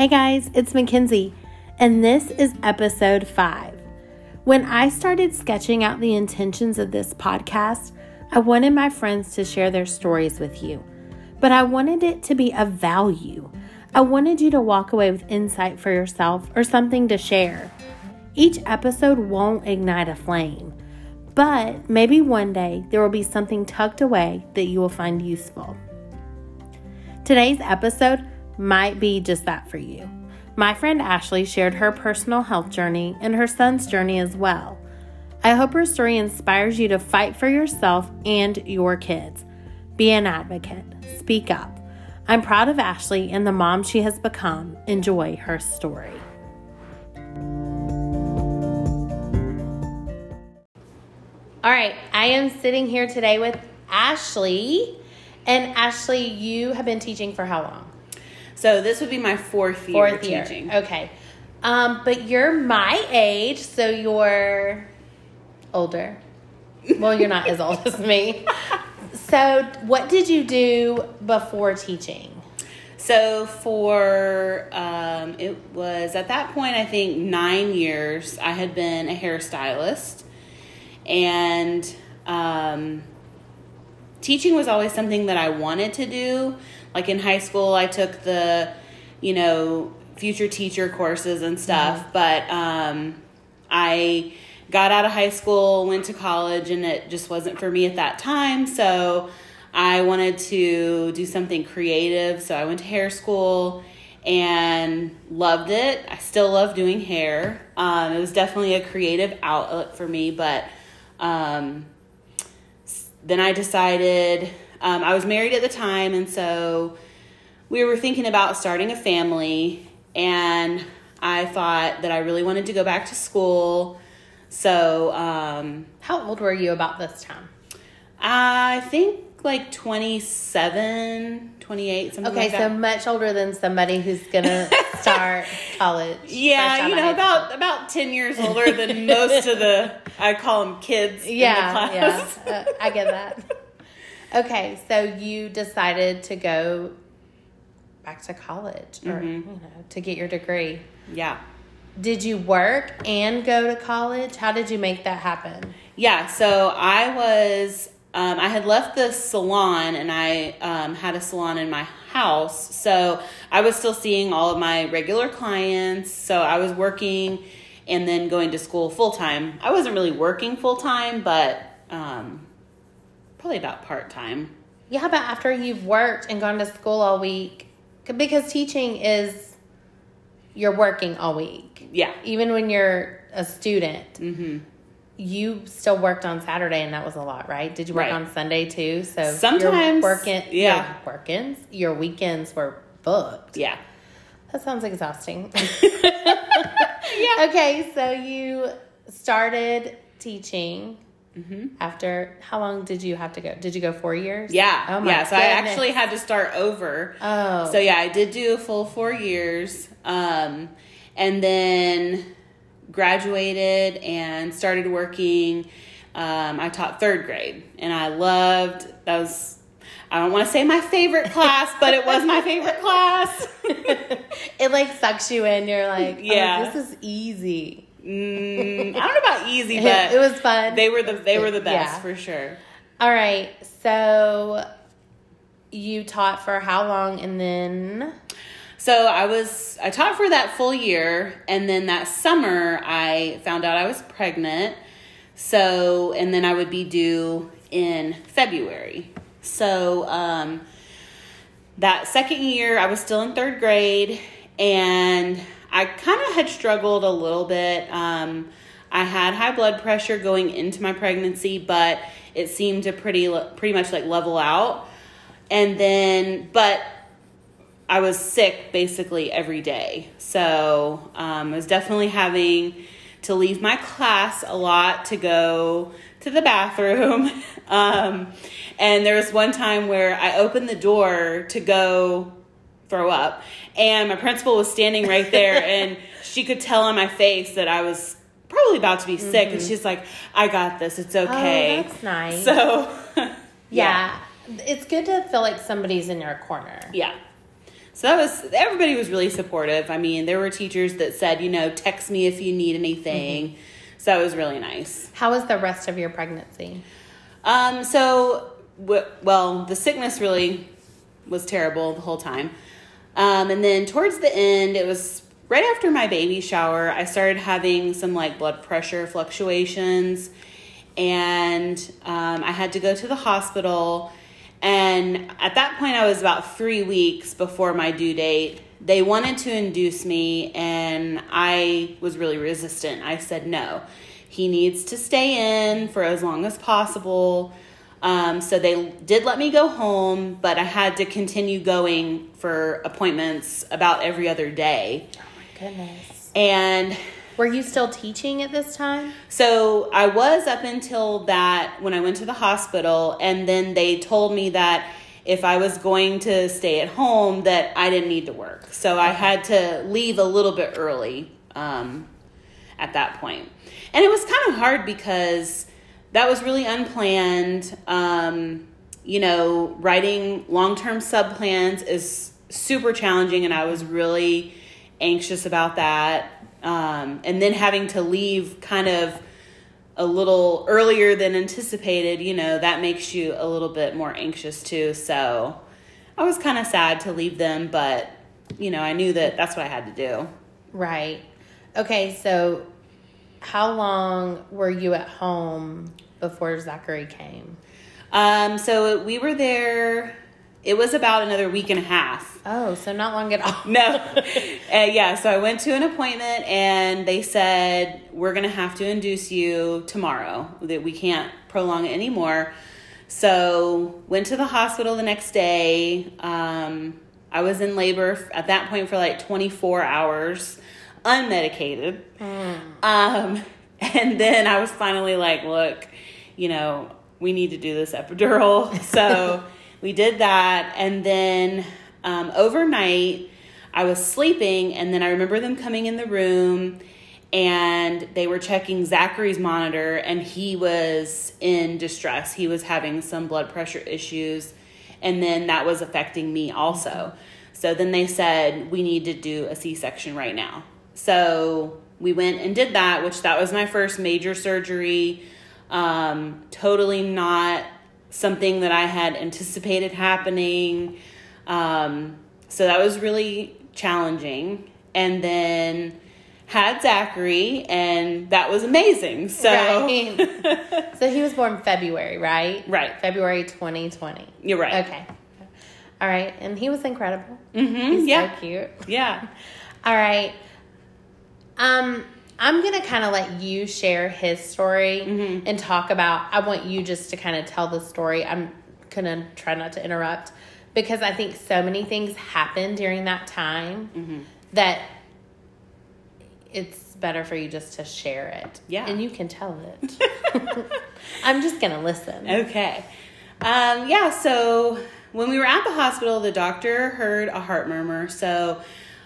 Hey guys, it's Mackenzie, and this is episode five. When I started sketching out the intentions of this podcast, I wanted my friends to share their stories with you, but I wanted it to be of value. I wanted you to walk away with insight for yourself or something to share. Each episode won't ignite a flame, but maybe one day there will be something tucked away that you will find useful. Today's episode might be just that for you. My friend Ashley shared her personal health journey and her son's journey as well. I hope her story inspires you to fight for yourself and your kids. Be an advocate, speak up. I'm proud of Ashley and the mom she has become. Enjoy her story. All right, I am sitting here today with Ashley. And Ashley, you have been teaching for how long? So this would be my fourth year Fourth year. teaching. Okay. Um, but you're my age, so you're older. Well, you're not as old as me. So, what did you do before teaching? So for um, it was at that point I think nine years I had been a hairstylist, and um, teaching was always something that I wanted to do. Like in high school, I took the you know future teacher courses and stuff, but um, I got out of high school, went to college, and it just wasn't for me at that time. So I wanted to do something creative. So I went to hair school and loved it. I still love doing hair. Um, it was definitely a creative outlet for me, but um, then I decided um, I was married at the time, and so we were thinking about starting a family. And I thought that I really wanted to go back to school. So um, How old were you about this time? I think like 27, 28, something Okay, like so much older than somebody who's gonna start college. yeah, you know, about about 10 years older than most of the, I call them kids yeah, in the class. yeah, uh, I get that. Okay, so you decided to go back to college, or Mm-hmm. you know, to get your degree. yeah. Did you work and go to college? How did you make that happen? Yeah, so I was, um, I had left the salon and I um, had a salon in my house. So I was still seeing all of my regular clients. So I was working and then going to school full time. I wasn't really working full time, but um, probably about part time. Yeah, but after you've worked and gone to school all week, because teaching is you're working all week. Yeah. Even when you're a student, mm-hmm. You still worked on Saturday, and that was a lot, right? Did you work Right. on Sunday too? So Sometimes, working, yeah. your workings, your weekends were booked. Yeah. That sounds exhausting. yeah. Okay, so you started teaching. After how long did you have to go? Did you go four years? Yeah. Oh my yeah. So I actually had to start over. Oh. So yeah, I did do a full four years, um, and then graduated and started working. Um, I taught third grade, and I loved that was. I don't want to say my favorite class, but it was my favorite class. it like sucks you in. You're like, yeah, Yeah. this is easy. Mm, I don't know about easy, but it was fun. they were the they were the best Yeah. for sure. All right, so you taught for how long, and then So I was I taught for that full year and then that summer I found out I was pregnant. So and then I would be due in February. So um that second year I was still in 3rd grade and I kind of had struggled a little bit. Um I had high blood pressure going into my pregnancy, but it seemed to pretty pretty much like level out. And then but I was sick basically every day. So um, I was definitely having to leave my class a lot to go to the bathroom. um, and there was one time where I opened the door to go throw up, and my principal was standing right there, and she could tell on my face that I was probably about to be sick. And she's like, I got this. It's okay. Oh, that's nice. So, yeah. it's good to feel like somebody's in your corner. Yeah. So that was everybody was really supportive. I mean, there were teachers that said, you know, text me if you need anything. Mm-hmm. So it was really nice. How was the rest of your pregnancy? Um, so w- well, the sickness really was terrible the whole time. Um, and then towards the end, it was right after my baby shower, I started having some like blood pressure fluctuations, and um, I had to go to the hospital. And at that point, I was about three weeks before my due date. They wanted to induce me, and I was really resistant. I said no. He needs to stay in for as long as possible. Um, so they did let me go home, but I had to continue going for appointments about every other day. Oh my goodness. And were you still teaching at this time? So I was up until that when I went to the hospital, and then they told me that if I was going to stay at home, that I didn't need to work. So I had to leave a little bit early um, at that point. And it was kind of hard because that was really unplanned. Um, you know, writing long term sub plans is super challenging, and I was really anxious about that. Um, and then having to leave kind of a little earlier than anticipated, you know, that makes you a little bit more anxious too. So I was kind of sad to leave them, but, you know, I knew that that's what I had to do. Right. Okay, so how long were you at home before Zachary came? Um, so we were there. It was about another week and a half. Oh, so not long at all. no. Uh, yeah, so I went to an appointment and they said, We're going to have to induce you tomorrow, that we can't prolong it anymore. So, went to the hospital the next day. Um, I was in labor at that point for like 24 hours, unmedicated. Mm. Um, and then I was finally like, Look, you know, we need to do this epidural. So we did that. And then um, overnight, I was sleeping, and then I remember them coming in the room and they were checking Zachary's monitor, and he was in distress. He was having some blood pressure issues, and then that was affecting me also. So then they said, We need to do a C section right now. So we went and did that, which that was my first major surgery. Um, totally not something that I had anticipated happening. Um, so that was really challenging. And then had Zachary, and that was amazing. So, right. so he was born February, right? Right. February 2020. You're right. Okay. All right. And he was incredible. Mm-hmm. He's yeah. so cute. Yeah. All right. Um, I'm going to kind of let you share his story mm-hmm. and talk about. I want you just to kind of tell the story. I'm going to try not to interrupt because I think so many things happened during that time mm-hmm. that it's better for you just to share it. Yeah. And you can tell it. I'm just going to listen. Okay. Um, yeah, so when we were at the hospital, the doctor heard a heart murmur. So,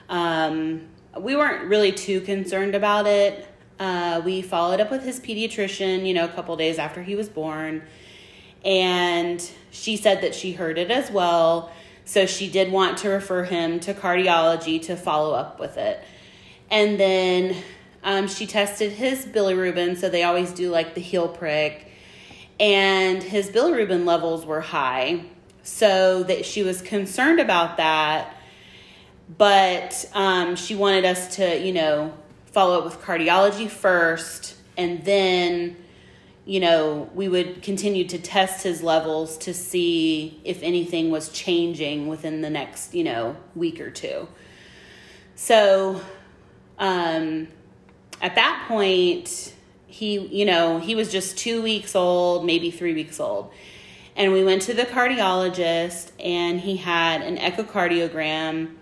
um, we weren't really too concerned about it. Uh, we followed up with his pediatrician, you know, a couple days after he was born, and she said that she heard it as well. So she did want to refer him to cardiology to follow up with it. And then um, she tested his bilirubin, so they always do like the heel prick, and his bilirubin levels were high. So that she was concerned about that but um, she wanted us to, you know, follow up with cardiology first, and then, you know, we would continue to test his levels to see if anything was changing within the next, you know, week or two. So, um, at that point, he, you know, he was just two weeks old, maybe three weeks old. And we went to the cardiologist, and he had an echocardiogram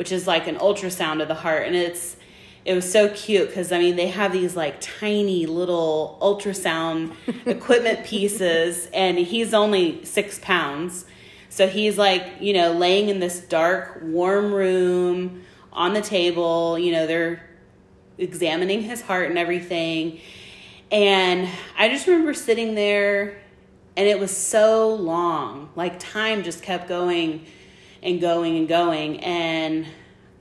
which is like an ultrasound of the heart. And it's it was so cute because I mean they have these like tiny little ultrasound equipment pieces, and he's only six pounds, so he's like you know laying in this dark warm room on the table. You know they're examining his heart and everything, and I just remember sitting there, and it was so long, like time just kept going and going and going. And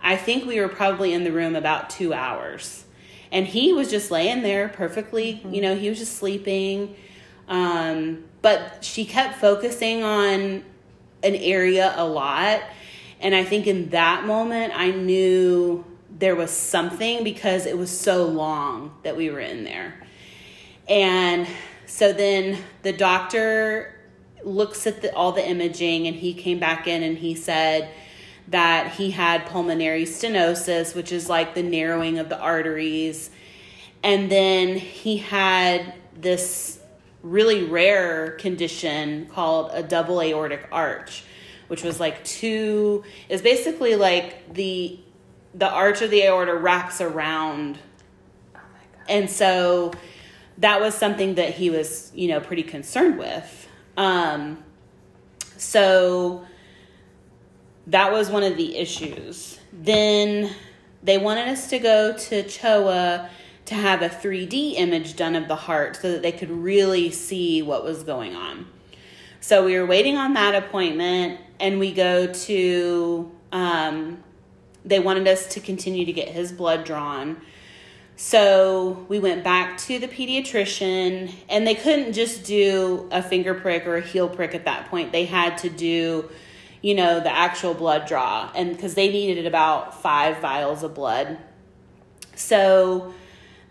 I think we were probably in the room about two hours. And he was just laying there perfectly, mm-hmm. you know, he was just sleeping. Um, but she kept focusing on an area a lot. And I think in that moment, I knew there was something because it was so long that we were in there. And so then the doctor looks at the, all the imaging and he came back in and he said that he had pulmonary stenosis, which is like the narrowing of the arteries. And then he had this really rare condition called a double aortic arch, which was like two is basically like the the arch of the aorta wraps around. Oh and so that was something that he was, you know, pretty concerned with. Um, so that was one of the issues. Then they wanted us to go to CHOA to have a 3D image done of the heart so that they could really see what was going on. So we were waiting on that appointment, and we go to, um, they wanted us to continue to get his blood drawn. So we went back to the pediatrician, and they couldn't just do a finger prick or a heel prick at that point. They had to do, you know, the actual blood draw, and because they needed about five vials of blood. So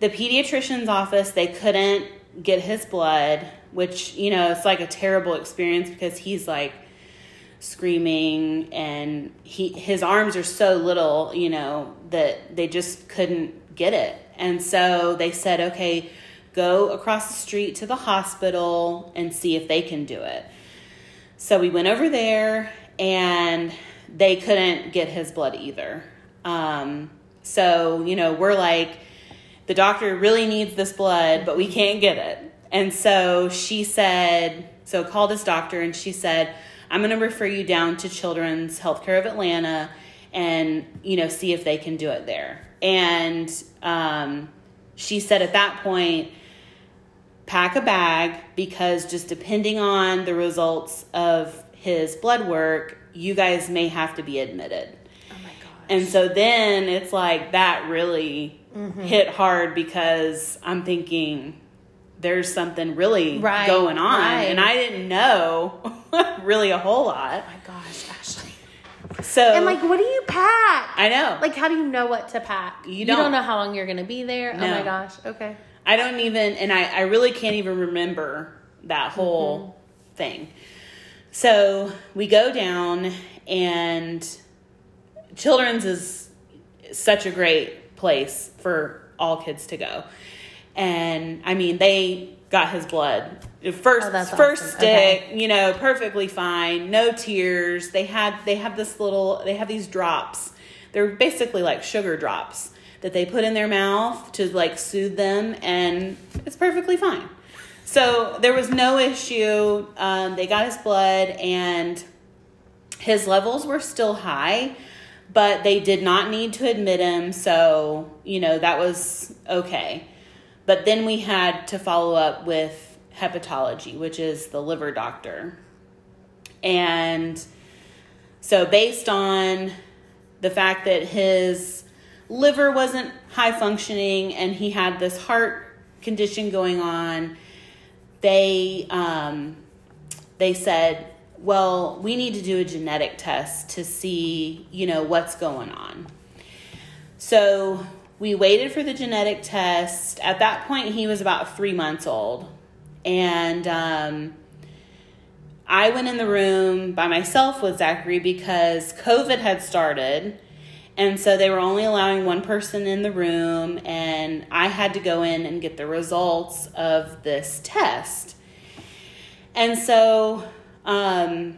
the pediatrician's office, they couldn't get his blood, which, you know, it's like a terrible experience because he's like, screaming and he his arms are so little you know that they just couldn't get it and so they said, okay, go across the street to the hospital and see if they can do it. So we went over there and they couldn't get his blood either. Um, so, you know, we're like, the doctor really needs this blood, but we can't get it. And so she said, so called his doctor and she said, I'm going to refer you down to Children's Healthcare of Atlanta and, you know, see if they can do it there. And um, she said at that point, pack a bag because just depending on the results of his blood work, you guys may have to be admitted. Oh my gosh. And so then it's like that really mm-hmm. hit hard because I'm thinking there's something really right, going on. Right. And I didn't know really a whole lot. Oh my gosh. So and like, what do you pack? I know. Like, how do you know what to pack? You don't, you don't know how long you're going to be there. No. Oh my gosh. Okay. I don't even, and I, I really can't even remember that whole mm-hmm. thing. So we go down, and Children's is such a great place for all kids to go. And I mean, they got his blood first oh, first awesome. stick okay. you know perfectly fine no tears. They had they have this little they have these drops. They're basically like sugar drops that they put in their mouth to like soothe them and it's perfectly fine. So there was no issue. Um, they got his blood and his levels were still high but they did not need to admit him so you know that was okay. But then we had to follow up with hepatology, which is the liver doctor. And so, based on the fact that his liver wasn't high functioning and he had this heart condition going on, they um, they said, "Well, we need to do a genetic test to see, you know, what's going on." So we waited for the genetic test. At that point, he was about three months old. And um, I went in the room by myself with Zachary because COVID had started. And so they were only allowing one person in the room, and I had to go in and get the results of this test. And so um,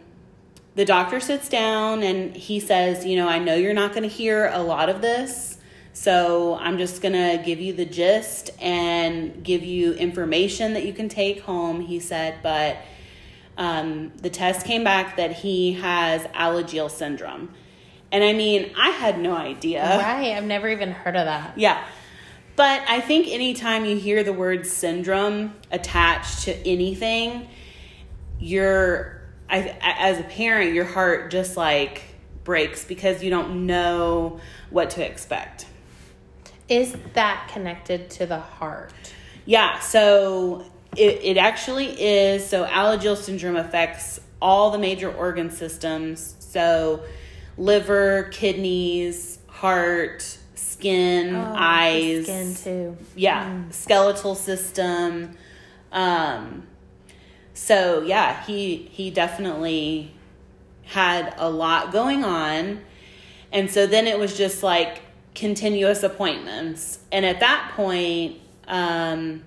the doctor sits down and he says, You know, I know you're not going to hear a lot of this so I'm just going to give you the gist and give you information that you can take home, he said. But um, the test came back that he has Alagille syndrome. And I mean, I had no idea. Right. I've never even heard of that. Yeah. But I think anytime you hear the word syndrome attached to anything, you're, I, as a parent, your heart just like breaks because you don't know what to expect. Is that connected to the heart? Yeah, so it, it actually is. So, Alagille syndrome affects all the major organ systems. So, liver, kidneys, heart, skin, Oh, eyes, skin too. yeah, skeletal system. Um, so yeah, he he definitely had a lot going on, and so then it was just like continuous appointments, and at that point, um,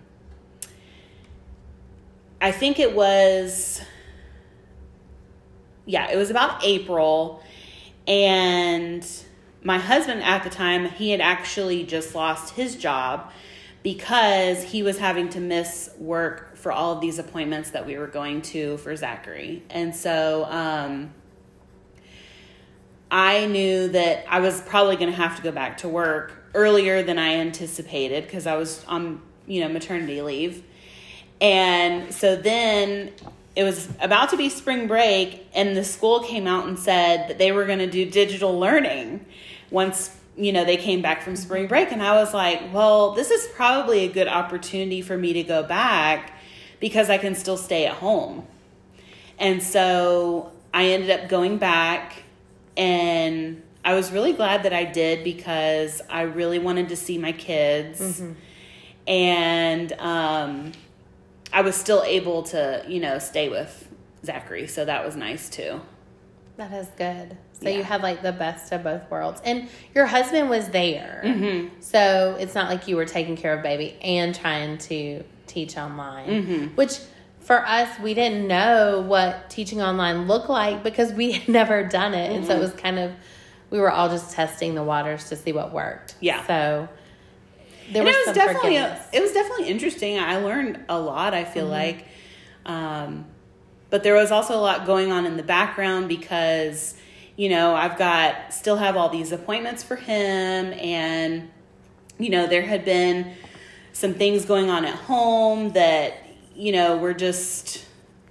I think it was, yeah, it was about April, and my husband at the time he had actually just lost his job because he was having to miss work for all of these appointments that we were going to for Zachary. And so um, I knew that I was probably going to have to go back to work earlier than I anticipated because I was on, you know, maternity leave. And so then it was about to be spring break, and the school came out and said that they were going to do digital learning once you know they came back from spring break and i was like well this is probably a good opportunity for me to go back because i can still stay at home and so i ended up going back and i was really glad that i did because i really wanted to see my kids and um, i was still able to you know stay with zachary so that was nice too That is good. So you had like the best of both worlds. And your husband was there. Mm-hmm. So it's not like you were taking care of baby and trying to teach online. Mm-hmm. Which for us, we didn't know what teaching online looked like because we had never done it. And so it Mm-hmm. was kind of, we were all just testing the waters to see what worked. Yeah. So there was, it was definitely forgiveness. it was definitely interesting. I learned a lot. I feel like, um, but there was also a lot going on in the background because you know I've got still have all these appointments for him, and you know there had been some things going on at home that you know were just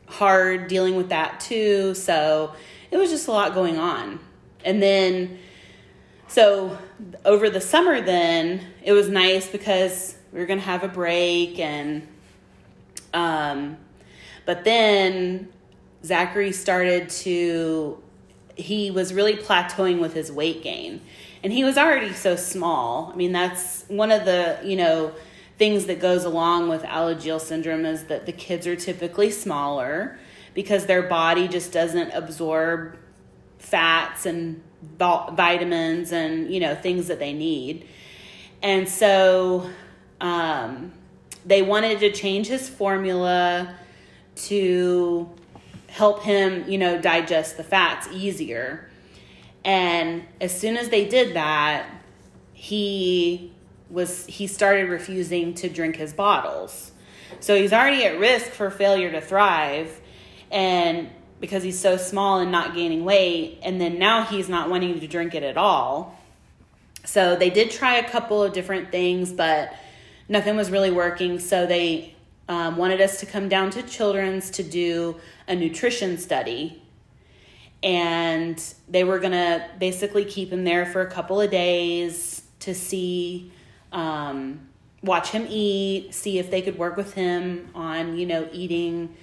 hard dealing with that too. So it was just a lot going on, and then so over the summer then it was nice because we were going to have a break and um but then Zachary started to he was really plateauing with his weight gain. And he was already so small. I mean that's one of the you know things that goes along with Alagille syndrome is that the kids are typically smaller because their body just doesn't absorb fats and vitamins and you know things that they need. And so um, they wanted to change his formula to help him you know digest the fats easier. And as soon as they did that he was he started refusing to drink his bottles. So he's already at risk for failure to thrive and because he's so small and not gaining weight and then now he's not wanting to drink it at all. So they did try a couple of different things but nothing was really working. So they um, wanted us to come down to children's to do a nutrition study. And they were to basically keep him there for a couple of days to see um, watch him eat see if they could work with him on you know eating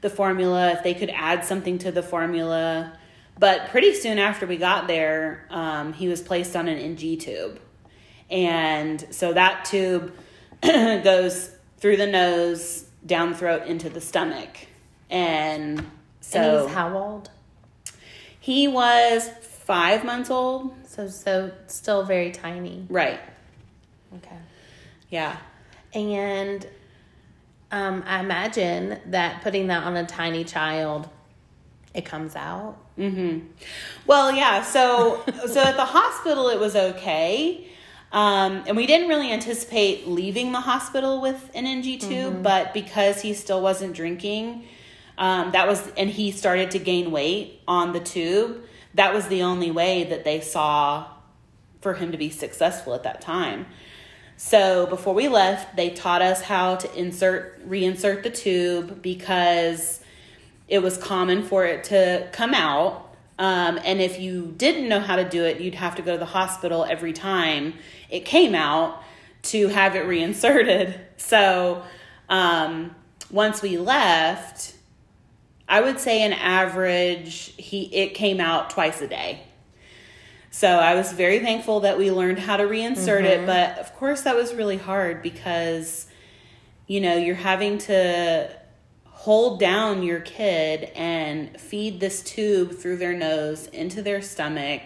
the formula if they could add something to the formula but pretty soon after we got there um, he was placed on an ng tube and so that tube goes through the nose down the throat into the stomach and so and he was how old? he was five months old. So, so still very tiny. Right. Okay. Yeah. And um, I imagine that putting that on a tiny child, it comes out. Mm-hmm. Well, yeah. So, so at the hospital, it was okay. Um, and we didn't really anticipate leaving the hospital with an NG tube, but because he still wasn't drinking, um, that was, and he started to gain weight on the tube. That was the only way that they saw for him to be successful at that time. So before we left, they taught us how to insert, reinsert the tube because it was common for it to come out Um, and if you didn't know how to do it, you'd have to go to the hospital every time it came out to have it reinserted. So um, once we left, I would say an average he it came out twice a day. So I was very thankful that we learned how to reinsert Mm-hmm. it, but of course that was really hard because you know, you're having to hold down your kid and feed this tube through their nose into their stomach.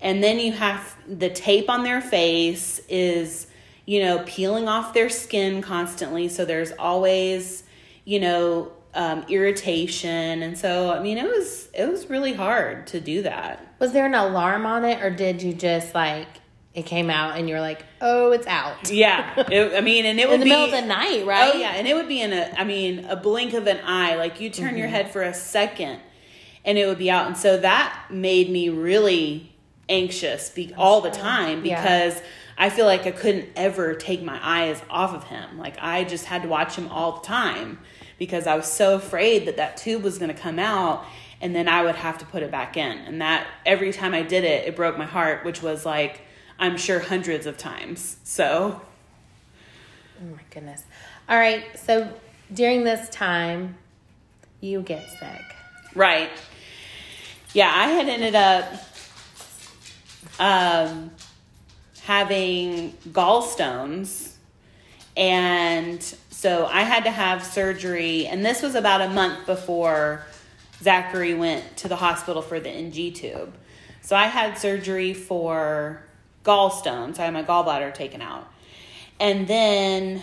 And then you have the tape on their face is, you know, peeling off their skin constantly. So there's always, you know, um, irritation. And so, I mean, it was, it was really hard to do that. Was there an alarm on it, or did you just like it came out and you're like, oh, it's out Yeah. It, I mean, and it would in the be, middle of the night, right? Oh yeah, and it would be in a I mean a blink of an eye. Like you turn Mm-hmm. your head for a second, and it would be out. And so that made me really anxious be, all the time Yeah. because I feel like I couldn't ever take my eyes off of him. Like I just had to watch him all the time because I was so afraid that that tube was going to come out. And then I would have to put it back in. And that every time I did it, it broke my heart, which was like, I'm sure hundreds of times. So, Oh my goodness. All right. So during this time, you get sick. Right. Yeah, I had ended up um, having gallstones. And so I had to have surgery. And this was about a month before Zachary went to the hospital for the NG tube. So I had surgery for gallstones. I had my gallbladder taken out. And then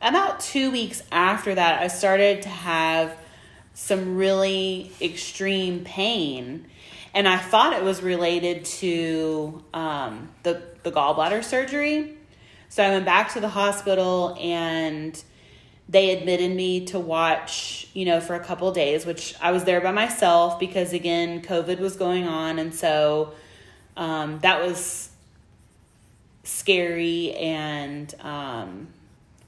about two weeks after that, I started to have some really extreme pain. And I thought it was related to um, the, the gallbladder surgery. So I went back to the hospital and they admitted me to watch, you know, for a couple of days, which I was there by myself because, again, COVID was going on. And so um, that was scary and um,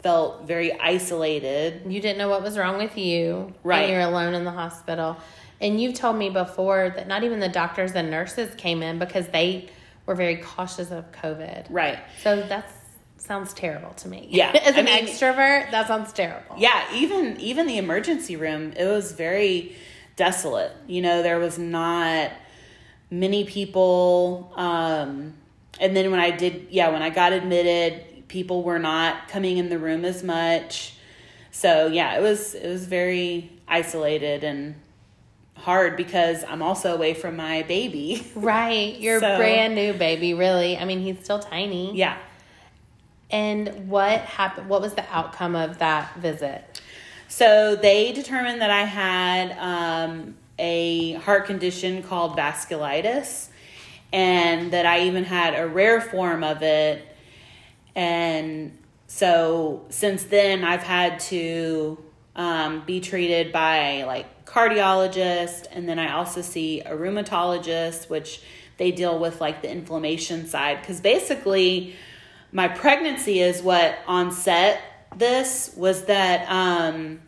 felt very isolated. You didn't know what was wrong with you. Right. And you're alone in the hospital. And you've told me before that not even the doctors and nurses came in because they were very cautious of COVID. Right. So that sounds terrible to me. Yeah, As I an mean- extrovert, that sounds terrible. Yeah, even even the emergency room, it was very desolate. You know, there was not many people. Um, and then when I did, yeah, when I got admitted, people were not coming in the room as much. So yeah, it was it was very isolated and hard because I'm also away from my baby. Right. You're So- brand new baby, really. I mean, he's still tiny. yeah. And what happened? What was the outcome of that visit? So they determined that I had um, a heart condition called vasculitis, and that I even had a rare form of it. And so since then, I've had to um, be treated by like cardiologist, and then I also see a rheumatologist, which they deal with like the inflammation side. Because basically, my pregnancy is what onset this was that um,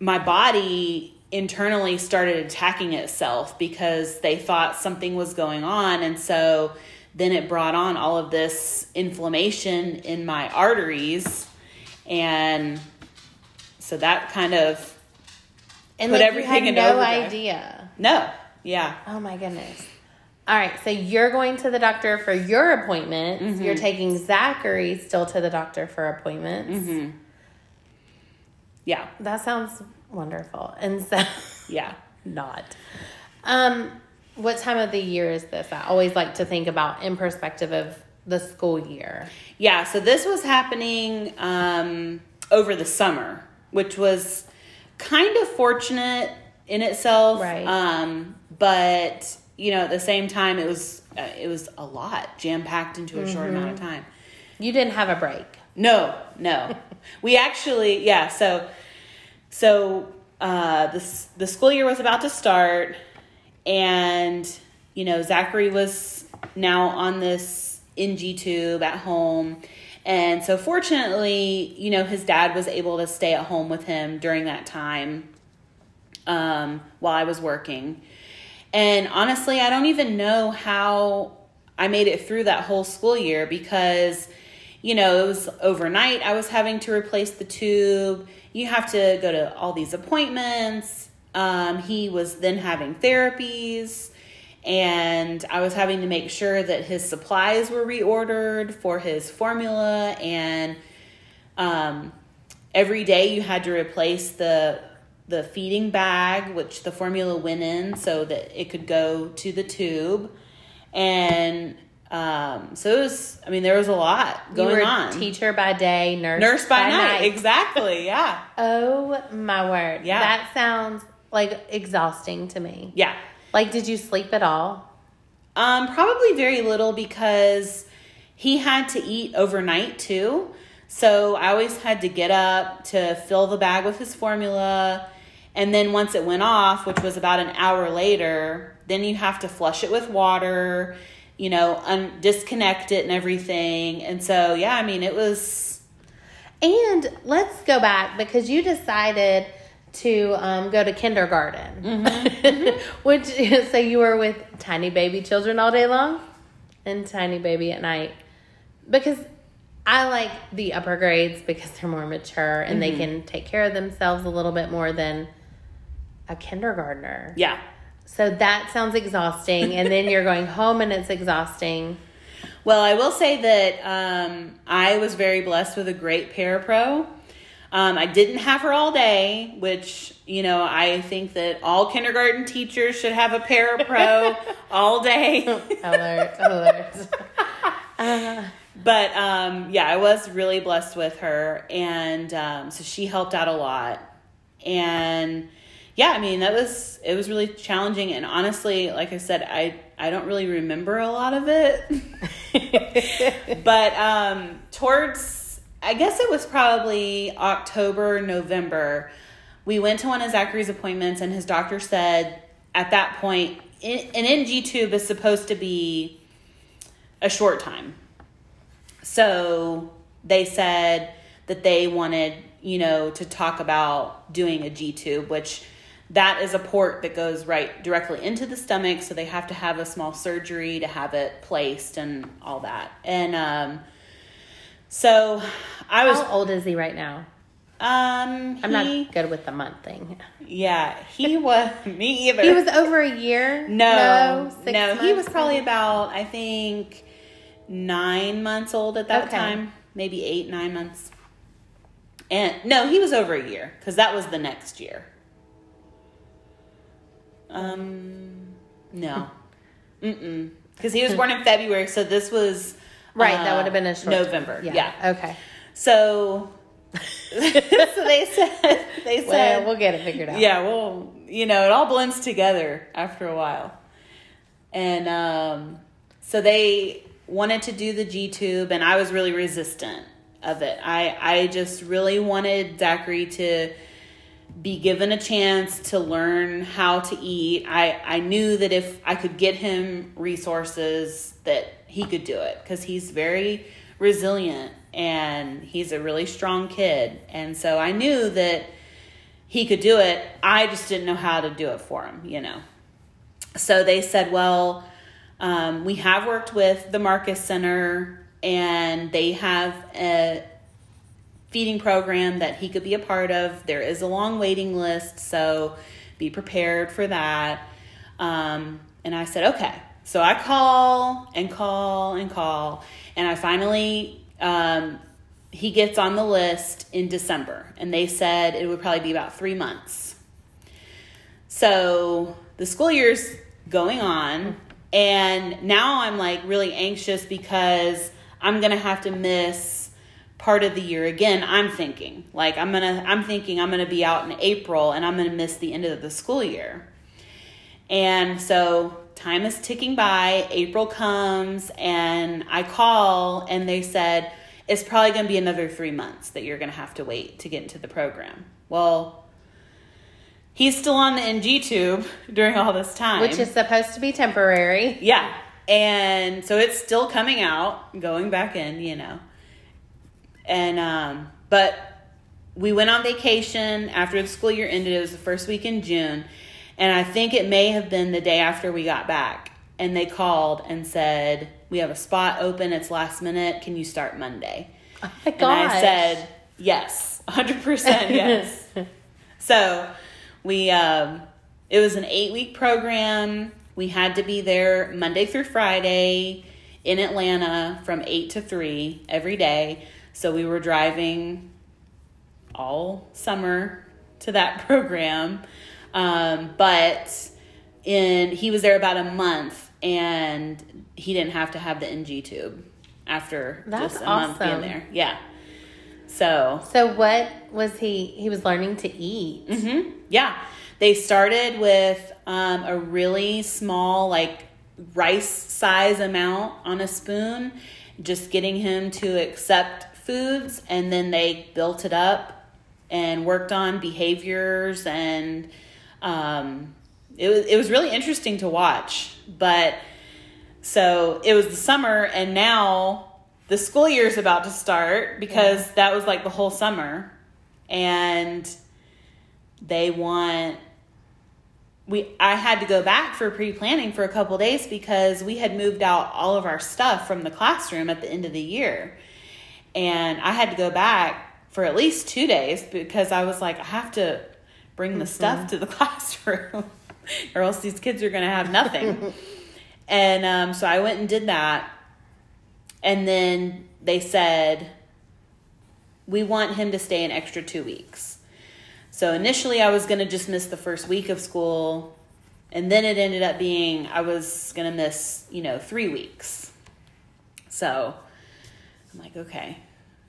my body internally started attacking itself because they thought something was going on. And so then it brought on all of this inflammation in my arteries. And so that kind of And Put like, everything you had no idea. no. Yeah. Oh my goodness. All right, so you're going to the doctor for your appointments. Mm-hmm. You're taking Zachary still to the doctor for appointments. Mm-hmm. yeah That sounds wonderful. And so, yeah not. Um, what time of the year is this? I always like to think about in perspective of the school year. Yeah, so this was happening um, over the summer, which was kind of fortunate in itself. Right. Um, but you know, at the same time, it was uh, it was a lot jam packed into a short amount of time. You didn't have a break. No, no, we actually yeah. So so uh, the the school year was about to start, and you know Zachary was now on this NG tube at home. And so, fortunately, you know, his dad was able to stay at home with him during that time um, while I was working. And honestly, I don't even know how I made it through that whole school year because, you know, it was overnight. I was having to replace the tube. You have to go to all these appointments. Um, he was then having therapies, and I was having to make sure that his supplies were reordered for his formula. And um, every day you had to replace the the feeding bag, which the formula went in so that it could go to the tube. And um, so it was, I mean, there was a lot going you were on. Teacher by day, nurse, Nurse by, night. Exactly. Yeah. Oh my word. Yeah. That sounds like exhausting to me. Yeah. Like, did you sleep at all? Um, probably very little because he had to eat overnight too. So I always had to get up to fill the bag with his formula. And then once it went off, which was about an hour later, then you have to flush it with water, you know, un- disconnect it and everything. And so, yeah, I mean, it was. And let's go back because you decided to um, go to kindergarten, Mm-hmm. which so you were with tiny baby children all day long and tiny baby at night because I like the upper grades because they're more mature and Mm-hmm. they can take care of themselves a little bit more than a kindergartner. Yeah. So that sounds exhausting, and then you're going home and it's exhausting. Well, I will say that um, I was very blessed with a great parapro. Um, I didn't have her all day, which, you know, I think that all kindergarten teachers should have a parapro all day. Alert! Alert! Uh, But um, yeah, I was really blessed with her. And um, so she helped out a lot. And yeah, I mean, that was, it was really challenging. And honestly, like I said, I, I don't really remember a lot of it. but um, towards, I guess it was probably October, November, we went to one of Zachary's appointments, and his doctor said at that point, an NG tube is supposed to be a short time. So they said that they wanted, you know, to talk about doing a G tube, which that is a port that goes right directly into the stomach. So they have to have a small surgery to have it placed and all that. And um, so I was, how old is he right now? um, I'm not good with the month thing. yeah, he was me either. He was over a year. No, six no, he was probably about I think nine months old at that Okay. time, maybe eight, nine months. And no, he was over a year because that was the next year. Um, no, mm because he was born in February, so this was right. that uh, would have been a short November. Yeah. yeah. Okay. So, so they said they Well, said we'll get it figured out. yeah, well, you know, it all blends together after a while. And um, so they wanted to do the G tube, and I was really resistant of it. I, I just really wanted Zachary to be given a chance to learn how to eat. I, I knew that if I could get him resources, that he could do it because he's very resilient and he's a really strong kid. And so I knew that he could do it. I just didn't know how to do it for him, you know. So they said, well, um, we have worked with the Marcus Center and they have a feeding program that he could be a part of. There is a long waiting list, so be prepared for that. Um, and I said, okay. So I call and call and call, and I finally, um, he gets on the list in December, and they said it would probably be about three months. So the school year's going on, and now I'm like really anxious because I'm gonna have to miss part of the year again. I'm thinking like I'm gonna I'm thinking I'm gonna be out in April and I'm gonna miss the end of the school year. And so time is ticking by. April comes and I call and they said it's probably to be another 3 months that you're to have to wait to get into the program. Well, he's still on the NG tube during all this time. Which is supposed to be temporary. Yeah. And so it's still coming out, going back in, you know. And um but we went on vacation after the school year ended. It was the first week in June. And I think it may have been the day after we got back. And they called and said, We have a spot open. It's last minute. Can you start Monday? Oh my And I said, Yes, 100% yes. so we, um, it was an eight week program. We had to be there Monday through Friday in Atlanta from 8 to 3 every day. So we were driving all summer to that program. Um, but in he was there about a month and he didn't have to have the NG tube after That's just a month being there. Yeah. So So what was he? He was learning to eat. hmm Yeah. They started with um, a really small, like rice size amount on a spoon, just getting him to accept foods, and then they built it up and worked on behaviors, and um, it was it was really interesting to watch. But so it was the summer, and now the school year is about to start because that was like the whole summer, and they want we I had to go back for pre-planning for a couple days because we had moved out all of our stuff from the classroom at the end of the year. And I had to go back for at least 2 days because I was like I have to bring the stuff to the classroom or else these kids are going to have nothing. and um, so I went and did that. And then they said we want him to stay an extra 2 weeks. So initially, I was going to just miss the first week of school. And then it ended up being I was going to miss, you know, three weeks. So I'm like, okay.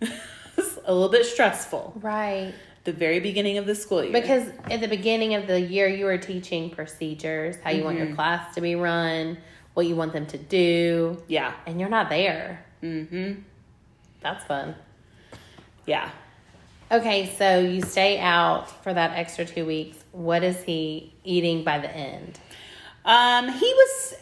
it's a little bit stressful. Right. The very beginning of the school year. Because at the beginning of the year, you were teaching procedures, how you want your class to be run, what you want them to do, yeah. and you're not there. Mm-hmm. That's fun. Yeah. Okay, so you stay out for that extra two weeks. What is he eating by the end? Um, he was,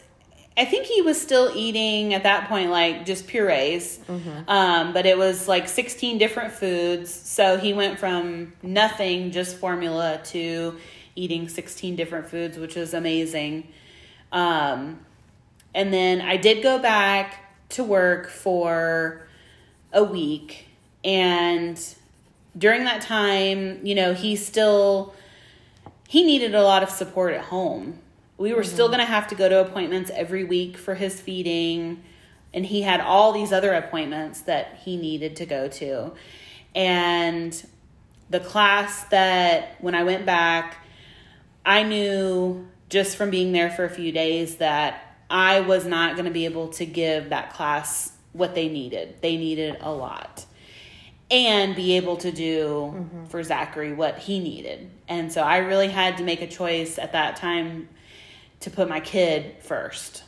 I think he was still eating at that point, like just purees. Um, but it was like 16 different foods. So he went from nothing, just formula, to eating 16 different foods, which was amazing. Um, and then I did go back to work for a week. And during that time, you know, he still he needed a lot of support at home. We were still mm-hmm. going to have to go to appointments every week for his feeding, and he had all these other appointments that he needed to go to. And the class that when I went back, I knew just from being there for a few days that I was not going to be able to give that class what they needed. They needed a lot and be able to do mm-hmm. for Zachary what he needed. And so I really had to make a choice at that time to put my kid first.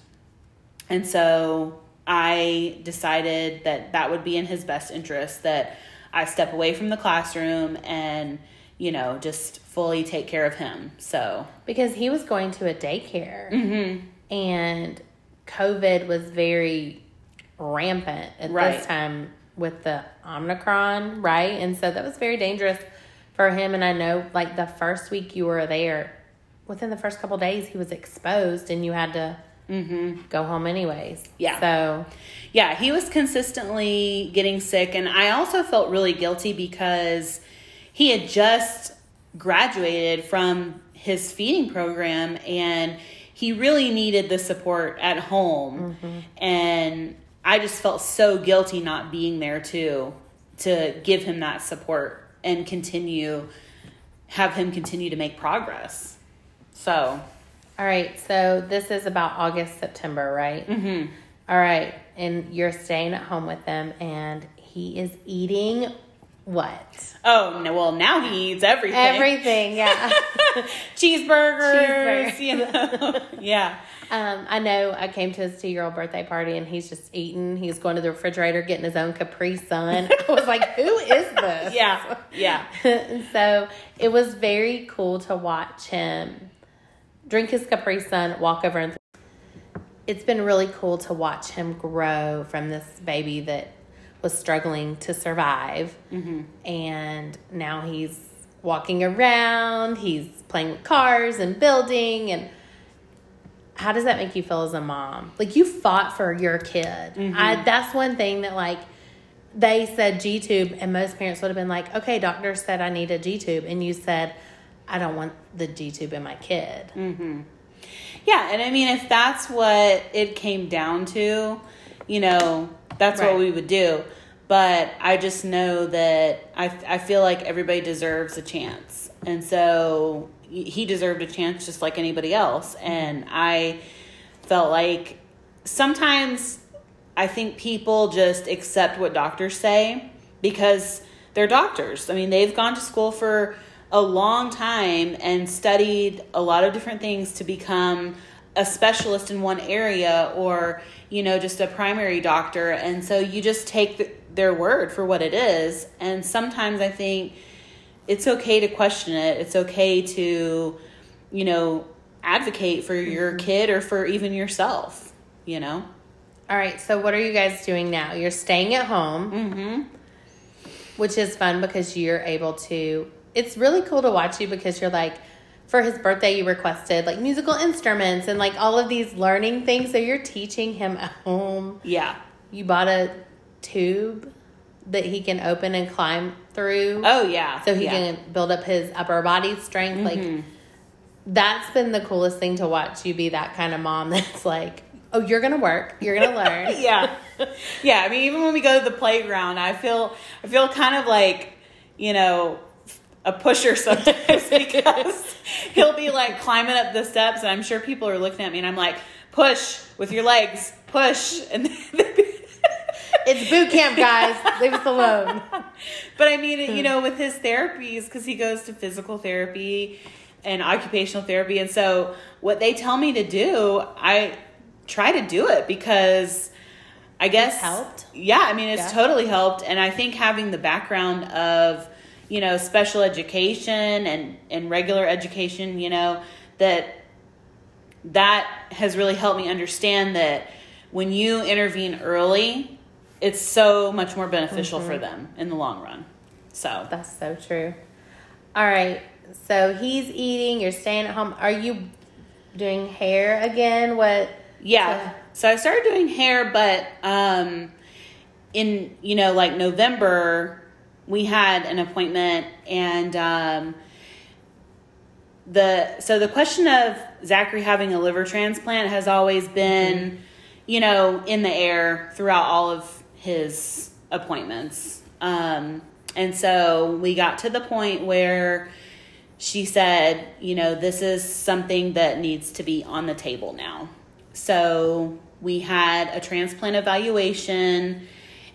And so I decided that that would be in his best interest that I step away from the classroom and, you know, just fully take care of him. So, Because he was going to a daycare mhm. and COVID was very rampant at Right. this time with the Omicron, right? And so that was very dangerous for him. And I know, like, the first week you were there, within the first couple days, he was exposed and you had to mm-hmm. go home anyways. Yeah. So, Yeah, he was consistently getting sick. And I also felt really guilty because he had just graduated from his feeding program and he really needed the support at home. Mm-hmm. And I just felt so guilty not being there too to give him that support and continue, have him continue to make progress. So, all right. So, this is about August, September, right? mhm. All right. And you're staying at home with them and he is eating what? oh, no, well, now he eats everything. Everything, yeah. cheeseburgers, Cheeseburger. you know. yeah. Um, I know I came to his two year old birthday party and he's just eating. He's going to the refrigerator getting his own Capri Sun. I was like, who is this? Yeah. Yeah. so it was very cool to watch him drink his Capri Sun, walk over and. It's been really cool to watch him grow from this baby that was struggling to survive. And now he's walking around, he's playing with cars and building and how does that make you feel as a mom? Like you fought for your kid. Mm-hmm. I that's one thing that like they said G tube and most parents would have been like, Okay, doctor said I need a G tube and you said, I don't want the G tube in my kid. Mm. Yeah, and I mean, if that's what it came down to, you know, that's Right. what we would do. But I just know that I, I feel like everybody deserves a chance. And so he deserved a chance just like anybody else. And I felt like sometimes I think people just accept what doctors say because they're doctors. I mean, they've gone to school for a long time and studied a lot of different things to become a specialist in one area or, you know, just a primary doctor. And so you just take the, their word for what it is. And sometimes I think it's okay to question it. It's okay to, you know, advocate for your kid or for even yourself, you know? All right, so what are you guys doing now? You're staying at home, Mm-hmm. which is fun because you're able to. It's really cool to watch you because you're like, for his birthday, you requested like musical instruments and like all of these learning things. So you're teaching him at home. Yeah. You bought a tube that he can open and climb through. Oh, yeah. so he yeah. can build up his upper body strength. Like, mm-hmm. that's been the coolest thing to watch you be that kind of mom that's like, oh, you're going to work, you're going to learn. yeah yeah i mean even when we go to the playground i feel i feel kind of like you know a pusher sometimes because he'll be like climbing up the steps and i'm sure people are looking at me and i'm like push with your legs push and It's boot camp, guys. Leave us alone. but i mean you hmm. know with his therapies because he goes to physical therapy and occupational therapy and so what they tell me to do i try to do it because i guess helped? yeah i mean it's Yeah. totally helped and i think having the background of you know special education and and regular education you know that that has really helped me understand that when you intervene early it's so much more beneficial for them in the long run so That's so true. All right. So he's eating. You're staying at home. Are you doing hair again? What? Yeah. So I started doing hair, but um, in you know like November, we had an appointment, and um, the so the question of Zachary having a liver transplant has always been, you know, in the air throughout all of his appointments. Um, and so we got to the point where she said, you know, this is something that needs to be on the table now. So we had a transplant evaluation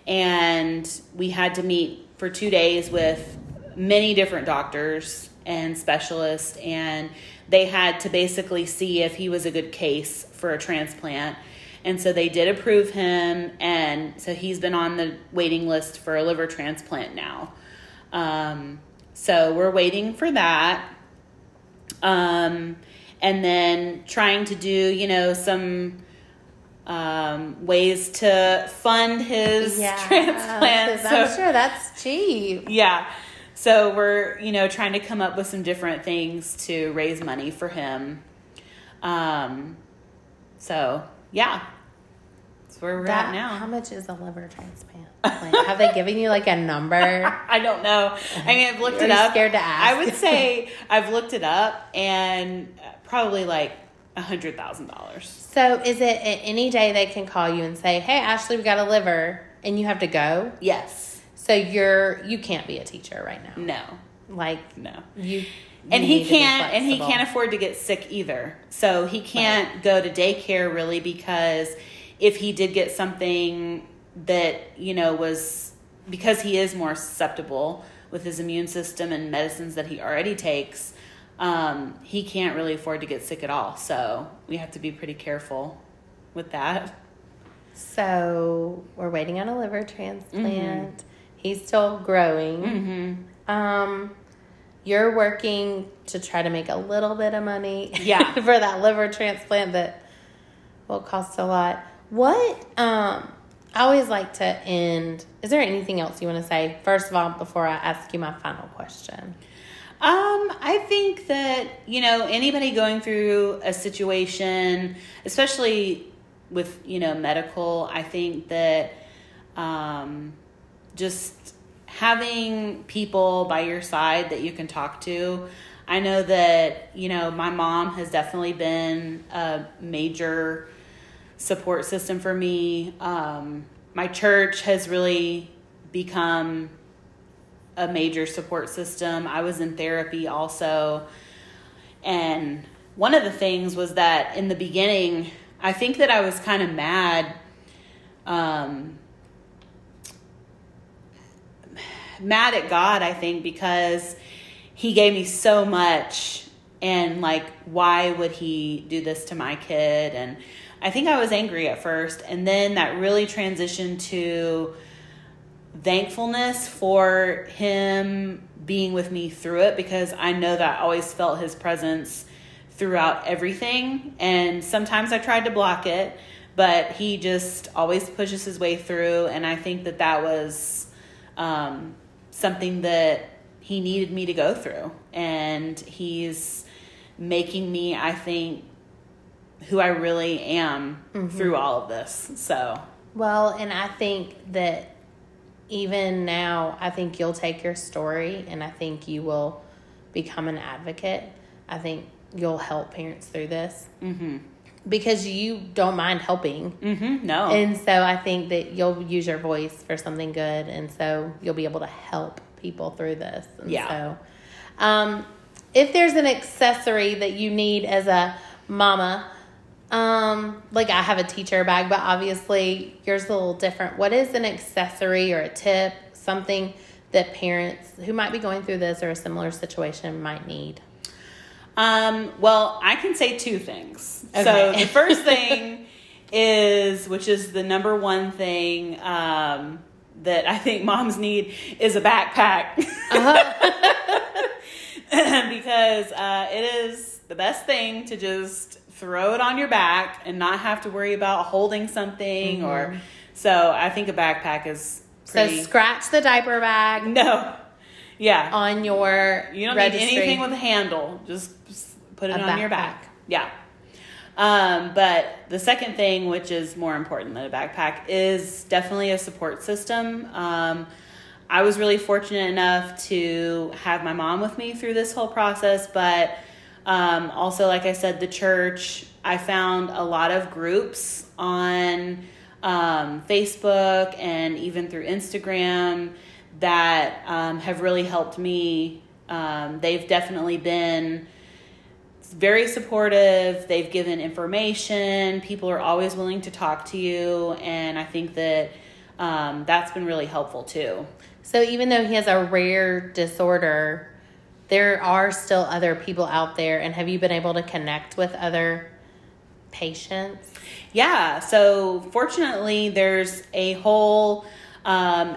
and we had to meet for two days with many different doctors and specialists and they had to basically see if he was a good case for a transplant. And so they did approve him and so he's been on the waiting list for a liver transplant now. Um, so we're waiting for that. Um, and then trying to do you know some um, ways to fund his transplant 'cause I'm So- sure that's cheap. yeah. So we're, you know, trying to come up with some different things to raise money for him. Um, so yeah, that's where we're That, at now. How much is a liver transplant? Like, have they given you like a number? I don't know. I mean, I've looked Are it up. scared to ask? I would say I've looked it up and probably like a hundred thousand dollars. So is it at any day they can call you and say, "Hey, Ashley, we got a liver," and you have to go? Yes. So you're you can't be a teacher right now. No. Like No. you, and he need to be can't and he can't afford to get sick either so he can't go to daycare really because if he did get something that you know was because he is more susceptible with his immune system and medicines that he already takes um, he can't really afford to get sick at all so we have to be pretty careful with that So we're waiting on a liver transplant. Mm-hmm. He's still growing. Um, you're working to try to make a little bit of money. Yeah. for that liver transplant that will cost a lot. What? Um, I always like to end. Is there anything else you want to say? First of all, before I ask you my final question. Um, I think that, you know, anybody going through a situation, especially with, you know, medical, I think that um, just having people by your side that you can talk to. I know that, you know, my mom has definitely been a major support system for me. Um, my church has really become a major support system. I was in therapy also. And one of the things was that in the beginning, I think that I was kind of mad. Um, mad at God, I think, because He gave me so much. And, like, why would He do this to my kid? And I think I was angry at first. And then that really transitioned to thankfulness for him being with me through it because I know that I always felt his presence throughout everything. And sometimes I tried to block it, but he just always pushes his way through. And I think that that was um, something that he needed me to go through. And he's making me, I think, who I really am mm-hmm. through all of this. So, well, and I think that even now, I think you'll take your story and I think you will become an advocate. I think you'll help parents through this. Mm-hmm. Because you don't mind helping. Mm-hmm. No. And so I think that you'll use your voice for something good. And so you'll be able to help people through this. And yeah. So, um, if there's an accessory that you need as a mama, um, like I have a teacher bag, but obviously yours is a little different. What is an accessory or a tip, something that parents who might be going through this or a similar situation might need? Um, well, I can say two things. Okay. So the first thing is, which is the number one thing um, that I think moms need, is a backpack. Uh-huh. because uh, it is the best thing to just throw it on your back and not have to worry about holding something mm-hmm. or so I think a backpack is pretty... So scratch the diaper bag. No. Yeah. On your You don't registry. need anything with a handle. Just put it a on backpack. your back. Yeah. Um, but the second thing, which is more important than a backpack, is definitely a support system. Um, I was really fortunate enough to have my mom with me through this whole process, but um, also, like I said, the church, I found a lot of groups on um, Facebook and even through Instagram that um, have really helped me. Um, they've definitely been very supportive. They've given information. People are always willing to talk to you. And I think that um, that's been really helpful too. So, even though he has a rare disorder, there are still other people out there and have you been able to connect with other patients? Yeah so fortunately there's a whole um,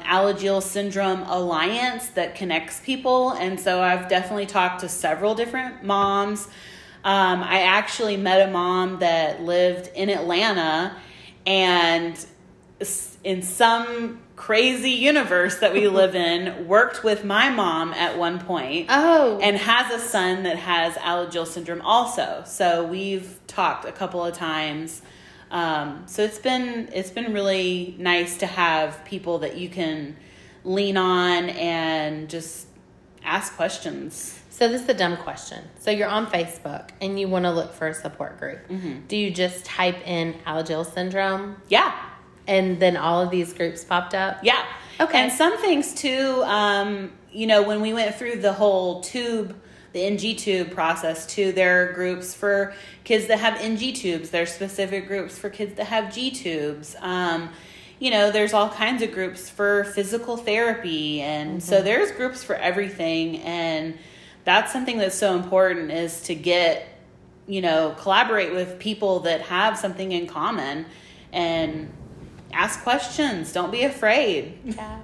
syndrome alliance that connects people and so i've definitely talked to several different moms. Um, i actually met a mom that lived in atlanta and in some crazy universe that we live in worked with my mom at one point oh. and has a son that has Alagille syndrome also. So we've talked a couple of times. Um, so it's been it's been really nice to have people that you can lean on and just ask questions. So this is a dumb question. So you're on facebook and you want to look for a support group. Mm-hmm. do you just type in Alagille syndrome? Yeah and then all of these groups popped up? Yeah. Okay. And some things too, um, you know, when we went through the whole tube, the NG tube process too, there are groups for kids that have NG tubes. There's specific groups for kids that have G tubes. Um, you know, there's all kinds of groups for physical therapy. And mm-hmm. so there's groups for everything. And that's something that's so important is to get, you know, collaborate with people that have something in common and ask questions. Don't be afraid. Yeah.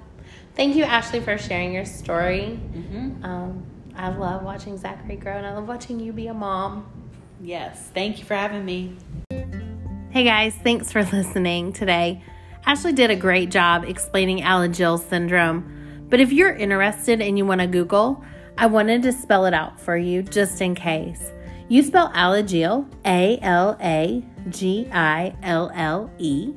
Thank you, Ashley, for sharing your story. Mm-hmm. Um, I love watching Zachary grow, and I love watching you be a mom. Yes. Thank you for having me. Hey, guys. Thanks for listening today. Ashley did a great job explaining Alagille syndrome. But if you're interested and you want to Google, I wanted to spell it out for you just in case. You spell Alagille, A L A G I L L E.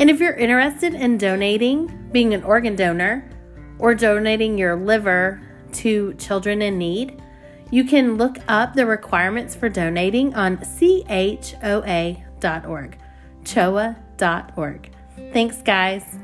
And if you're interested in donating, being an organ donor, or donating your liver to children in need, you can look up the requirements for donating on choa.org. choa.org. Thanks, guys.